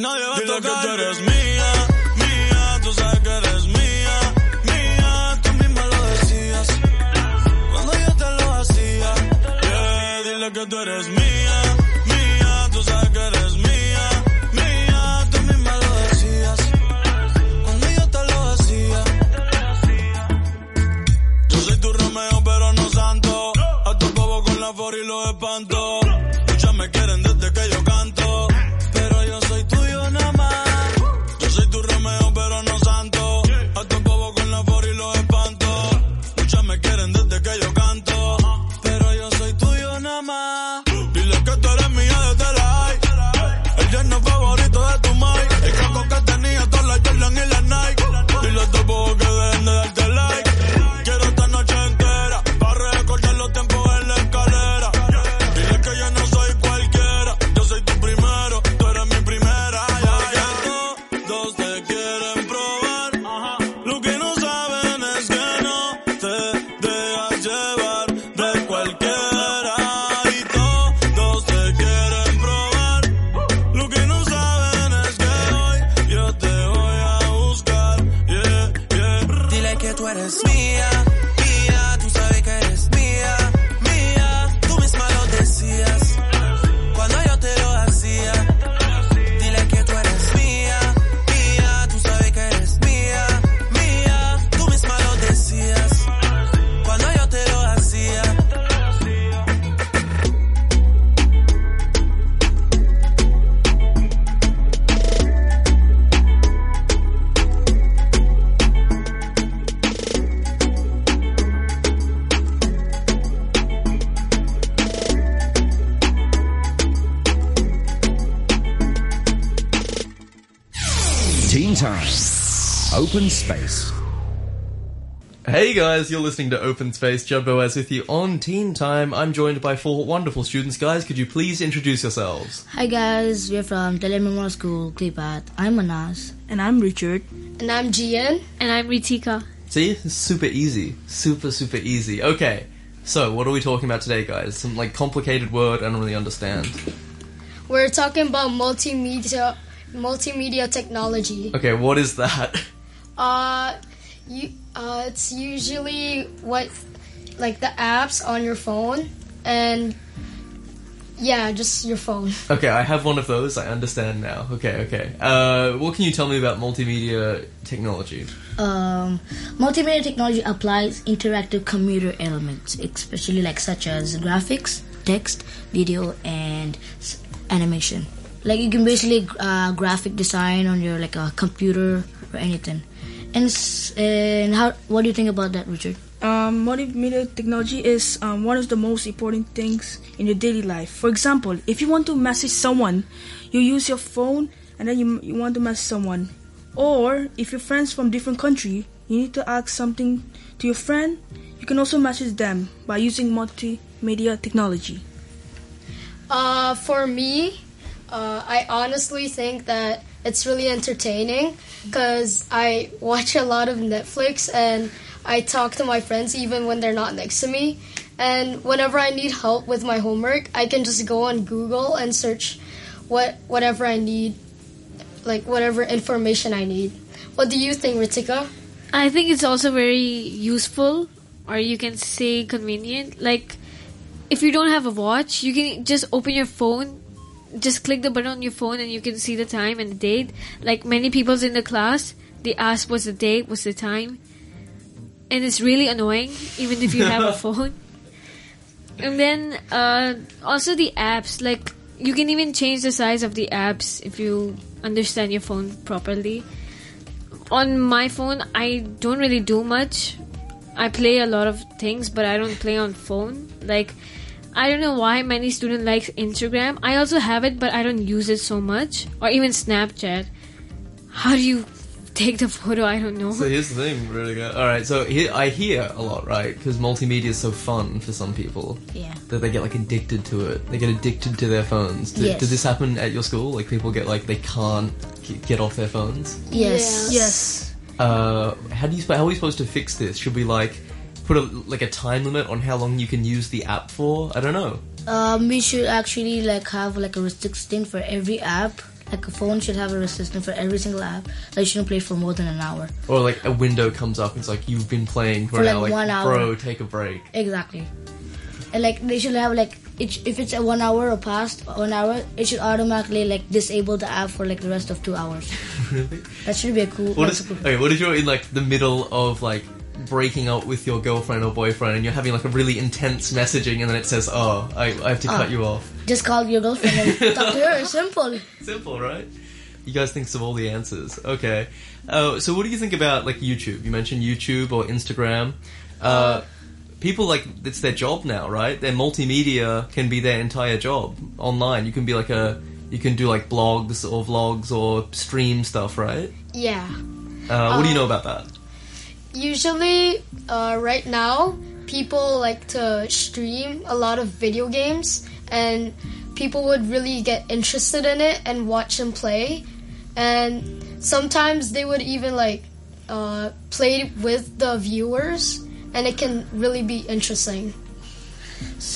Nadie va a Dile que tú eres mía, mía. Dile que tú eres Time. Open Space. Hey guys, you're listening to Open Space. Judd Boaz with you on Teen Time. I'm joined by four wonderful students. Guys, could you please introduce yourselves? Hi guys, we're from Delia Memorial School, Glee Path. I'm Manas. And I'm Richard. And I'm Gian. And I'm Ritika. See, super easy. Super, super easy. Okay, so what are we talking about today, guys? Some like complicated word I don't really understand. We're talking about multimedia multimedia technology. Okay, what is that? Uh you uh it's usually what like the apps on your phone and yeah, just your phone. Okay, I have one of those. I understand now. Okay, okay. Uh, what can you tell me about multimedia technology? Um, multimedia technology applies interactive computer elements, especially like such as graphics, text, video, and animation. Like you can basically uh, graphic design on your like a computer or anything. And and how? What do you think about that, Richard? Um, multimedia technology is um, one of the most important things in your daily life. For example, if you want to message someone, you use your phone and then you, you want to message someone. Or if your friends from different country, you need to ask something to your friend, you can also message them by using multimedia technology. Uh for me, uh I honestly think that it's really entertaining cuz I watch a lot of Netflix and I talk to my friends even when they're not next to me. And whenever I need help with my homework, I can just go on Google and search what whatever I need, like whatever information I need. What do you think, Ritika? I think it's also very useful, or you can say convenient. Like, if you don't have a watch, you can just open your phone, just click the button on your phone, and you can see the time and the date. Like many people's in the class, they ask what's the date, what's the time, and it's really annoying, even if you have a phone. And then uh, also the apps, like you can even change the size of the apps if you understand your phone properly. On my phone, I don't really do much. I play a lot of things, but I don't play on phone. Like I don't know why many students like Instagram. I also have it, but I don't use it so much. Or even Snapchat. How do you take the photo? I don't know. So here's the thing, really good. All right, so here, I hear a lot, right? Because multimedia is so fun for some people Yeah. that they get like addicted to it. They get addicted to their phones. Did, Yes. did this happen at your school? Like people get like they can't get off their phones. Yes. Yes. Uh, how do you how are we supposed to fix this? Should we like put a like a time limit on how long you can use the app for? I don't know. Um, we should actually like have like a restriction for every app. Like a phone should have a restriction for every single app. That you shouldn't play for more than an hour. Or like a window comes up. It's like you've been playing for, For, an like, hour. Like, one hour. bro, take a break. Exactly. And like they should have like it, if it's a one hour or past one hour, it should automatically like disable the app for like the rest of two hours. really? That should be a cool. What is cool- okay? What if you're in like the middle of like breaking up with your girlfriend or boyfriend, and you're having like a really intense messaging, and then it says, "Oh, I, I have to cut Ah. you off." Just call your girlfriend and talk to her. Simple. Simple, right? You guys think of all the answers. Okay. Uh, so what do you think about like YouTube? You mentioned YouTube or Instagram. Uh, people like it's their job now, right? Their multimedia can be their entire job online. You can be like a you can do like blogs or vlogs or stream stuff, right? Yeah. Uh, what do you know about that? Usually, uh, right now, people like to stream a lot of video games, and people would really get interested in it and watch them play. And sometimes they would even like uh, play with the viewers, and it can really be interesting.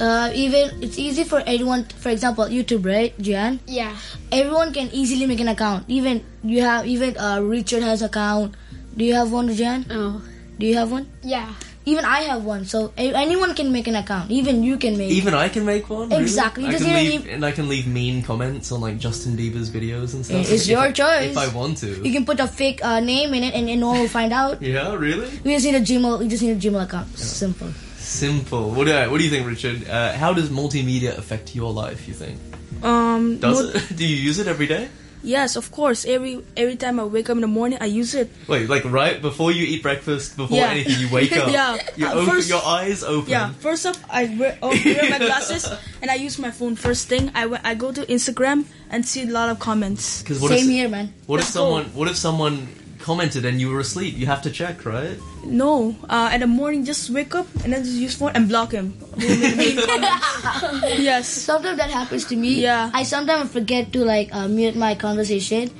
Uh, even it's easy for anyone. For example, YouTube, right, Jan? Yeah. Everyone can easily make an account. Even you have even uh, Richard has account. Do you have one, Jan? Oh. Do you have one? Yeah. Even I have one. So anyone can make an account. Even you can make. Even I can make one. really? Exactly. I can leave, if- and I can leave mean comments on like Justin Bieber's videos and stuff. It's If your I- choice. If I want to. you can put a fake uh, name in it, and, and no one will find out. Yeah, really? We just need a Gmail. We just need a Gmail account. Simple. Simple. What do I, What do you think, Richard? Uh, how does multimedia affect your life? You think? Um. Does mul- it? Do you use it every day? Yes, of course. Every every time I wake up in the morning, I use it. Wait, like right before you eat breakfast, before Yeah. anything, you wake up. Yeah. You Uh, open, first- your eyes open. Yeah. First up, I wear, oh, wear my glasses and I use my phone. First thing, I I go to Instagram and see a lot of comments. Same if here, man. what if go. someone what if someone commented and you were asleep? You have to check, right? No, uh, in the morning, just wake up and then just use phone and block him. Who made mean comments. yes. Sometimes that happens to me. Yeah. I sometimes forget to like uh, mute my conversation.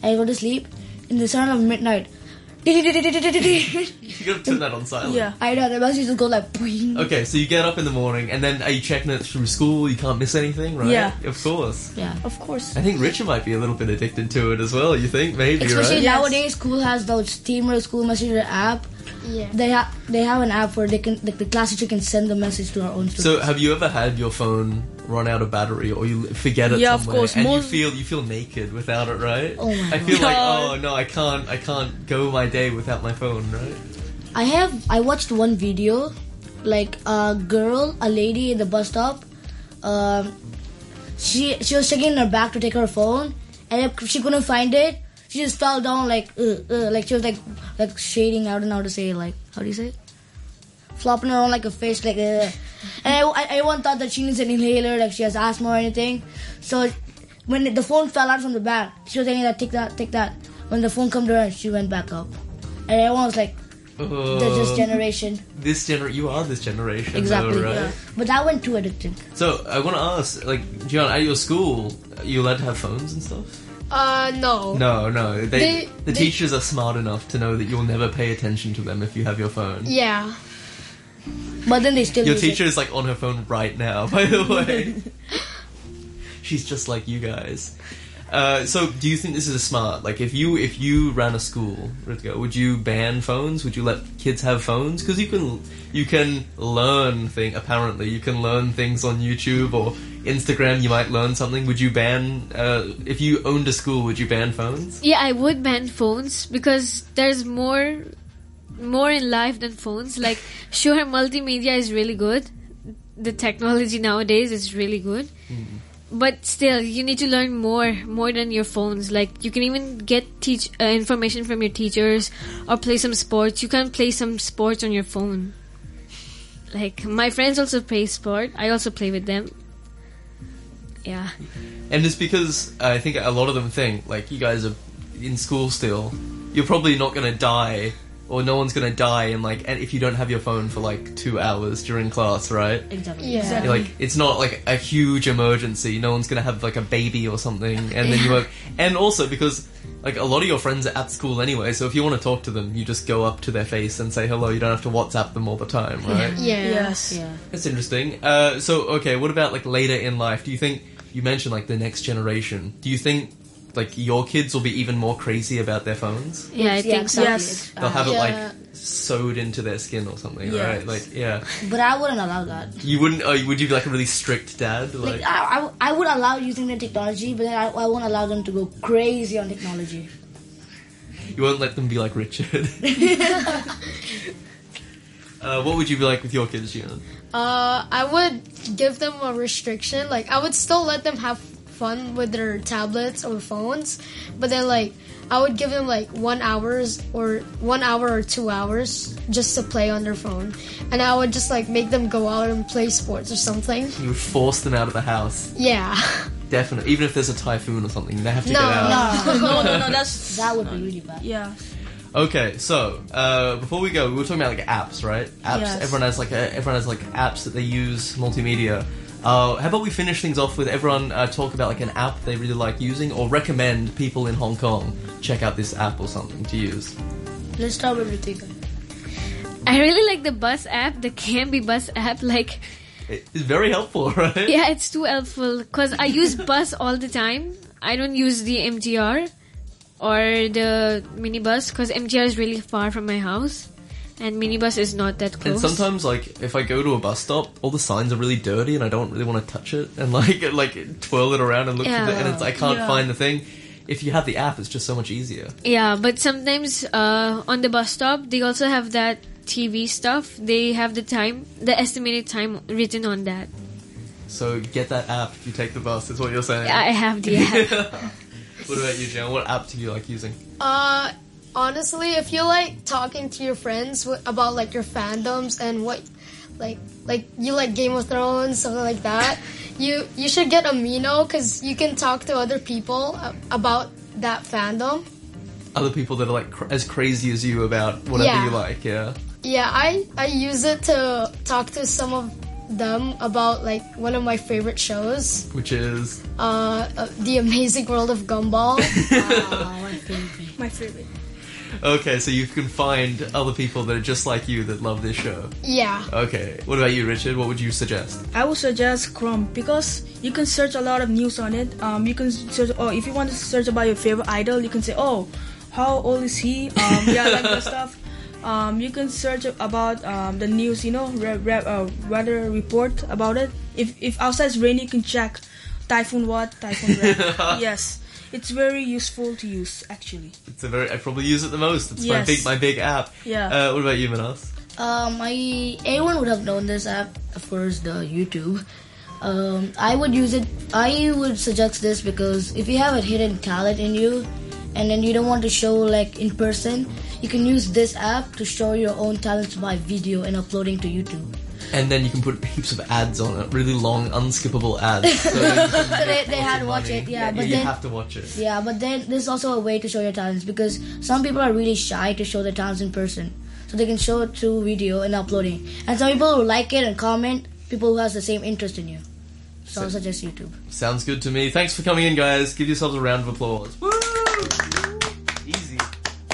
I go to sleep. In the sound of midnight. I You gotta turn that on silent. Yeah. I know the message just go like. boing. Okay, so you get up in the morning, and then are you checking it through school? You can't miss anything, right? Yeah. Of course. Yeah. Of course. I think Richard might be a little bit addicted to it as well. You think maybe, Especially right? Yes. nowadays, school has those Steamer School Messenger app. Yeah. They have they have an app where they can like the class teacher can send the message to our own students. So, have you ever had your phone run out of battery, or you forget it Yeah, of somewhere, course. and you feel you feel naked without it, right? Oh my I feel like, oh no, I can't, I can't go my day without my phone, right? I have I watched one video, like a girl, a lady in the bus stop. Um, she she was checking her bag to take her phone, and she couldn't find it. She just fell down like uh, uh, like she was like like shading. I don't know how to say like how do you say it? Flopping around like a fish, like uh. and I, everyone thought that she needs an inhaler, like she has asthma or anything. So when the phone fell out from the bag, she was saying that take that, take that. When the phone came to her, she went back up, and everyone was like, Uh, "That's just generation." this gener, you are this generation, though, Exactly. right? Yeah. But that went too addictive. So, I want to ask, like, John, at your school, are you allowed to have phones and stuff? Uh, no. No, no. They, They- the they- teachers are smart enough to know that you'll never pay attention to them if you have your phone. Yeah. But then they still Your use teacher is like on her phone right now, by the way. She's just like you guys. Uh, so, do you think this is smart? Like, if you if you ran a school, would you ban phones? Would you let kids have phones? Because you can you can learn thing. Apparently, you can learn things on YouTube or Instagram. You might learn something. Would you ban uh, if you owned a school? Would you ban phones? Yeah, I would ban phones because there's more more in life than phones. Like, sure, multimedia is really good. the technology nowadays is really good. But still, you need to learn more, more than your phones. Like you can even get teach uh, information from your teachers or play some sports. You can play some sports on your phone. Like my friends also play sport. I also play with them. Yeah. And it's because I think a lot of them think like you guys are in school still. You're probably not going to die, or no one's going to die in like and if you don't have your phone for like two hours during class, right? Exactly. Yeah. You're like it's not like a huge emergency. No one's gonna have like a baby or something, and then you work. And also because like a lot of your friends are at school anyway, so if you want to talk to them, you just go up to their face and say hello. You don't have to WhatsApp them all the time, right? Yeah. Yes. Yeah. That's interesting. Uh, so okay, what about like later in life? Do you think you mentioned like the next generation? Do you think like your kids will be even more crazy about their phones? Yeah, I think so. exactly. Yes. They'll have it Yeah. like sewed into their skin or something, Yes. right? Like yeah, but I wouldn't allow that. you wouldn't. Oh, would you be like a really strict dad? Like I, I, I would allow using the technology, but then I, I won't allow them to go crazy on technology. You won't let them be like Richard. uh, what would you be like with your kids, Gian? Uh, I would give them a restriction. Like, I would still let them have fun with their tablets or phones, but then like I would give them like one hours or one hour or two hours just to play on their phone, and I would just like make them go out and play sports or something. You would force them out of the house, Yeah. definitely. Even if there's a typhoon or something, they have to No, get out. No, no, no, no. That's that would be really bad. yeah. Okay, so uh, before we go, we were talking about like apps, right? Apps. Yes. Everyone has like a, everyone has like apps that they use multimedia. Uh, how about we finish things off with everyone uh, talk about like an app they really like using, or recommend people in Hong Kong check out this app or something to use. Let's start with Ritika. I really like the bus app, the Canby bus app. Like, It's very helpful, right? yeah, it's too helpful because I use bus all the time. I don't use the MTR or the minibus because MTR is really far from my house, and minibus is not that close. And sometimes, like, if I go to a bus stop, all the signs are really dirty, and I don't really want to touch it and like like twirl it around and look for it, and it's, I can't Yeah. find the thing. If you have the app, it's just so much easier. Yeah, but sometimes uh, on the bus stop, they also have that TV stuff. They have the time, the estimated time written on that. So get that app if you take the bus. Is what you're saying. I have the app. what about you, Jan? What app do you like using? Uh, honestly, if you like talking to your friends about like your fandoms and what, like, like you like Game of Thrones, something like that, you you should get Amino because you can talk to other people uh, about that fandom. Other people that are like cr- as crazy as you about whatever Yeah. you like. Yeah. Yeah, I I use it to talk to some of them about like one of my favorite shows, Which is uh, uh The Amazing World of Gumball. Oh, my favorite. My favorite. Okay. So you can find other people that are just like you that love this show. yeah. Okay. What about you, Richard? What would you suggest? I would suggest Chrome because you can search a lot of news on it. Um, you can search. Oh, if you want to search about your favorite idol, you can say, "Oh, how old is he?" Um, yeah, like that stuff. Um, you can search about um, the news. You know, re- re- uh, weather report about it. If if outside is rainy, you can check typhoon what typhoon red. yes, it's very useful to use actually. It's a very. I probably use it the most. It's my big my big app. Yeah. Uh, what about you, Manas? Um, I everyone would have known this app, of course, the YouTube. Um, I would use it. I would suggest this because if you have a hidden talent in you, and then you don't want to show like in person, you can use this app to show your own talents by video and uploading to YouTube. And then you can put heaps of ads on it, really long, unskippable ads. So, So they, they had to watch it, yeah. But you then have to watch it. Yeah, but then there's also a way to show your talents because some people are really shy to show their talents in person. So they can show it through video and uploading. And some people who like it and comment, people who has the same interest in you. So I'll suggest YouTube. Sounds good to me. Thanks for coming in, guys. Give yourselves a round of applause.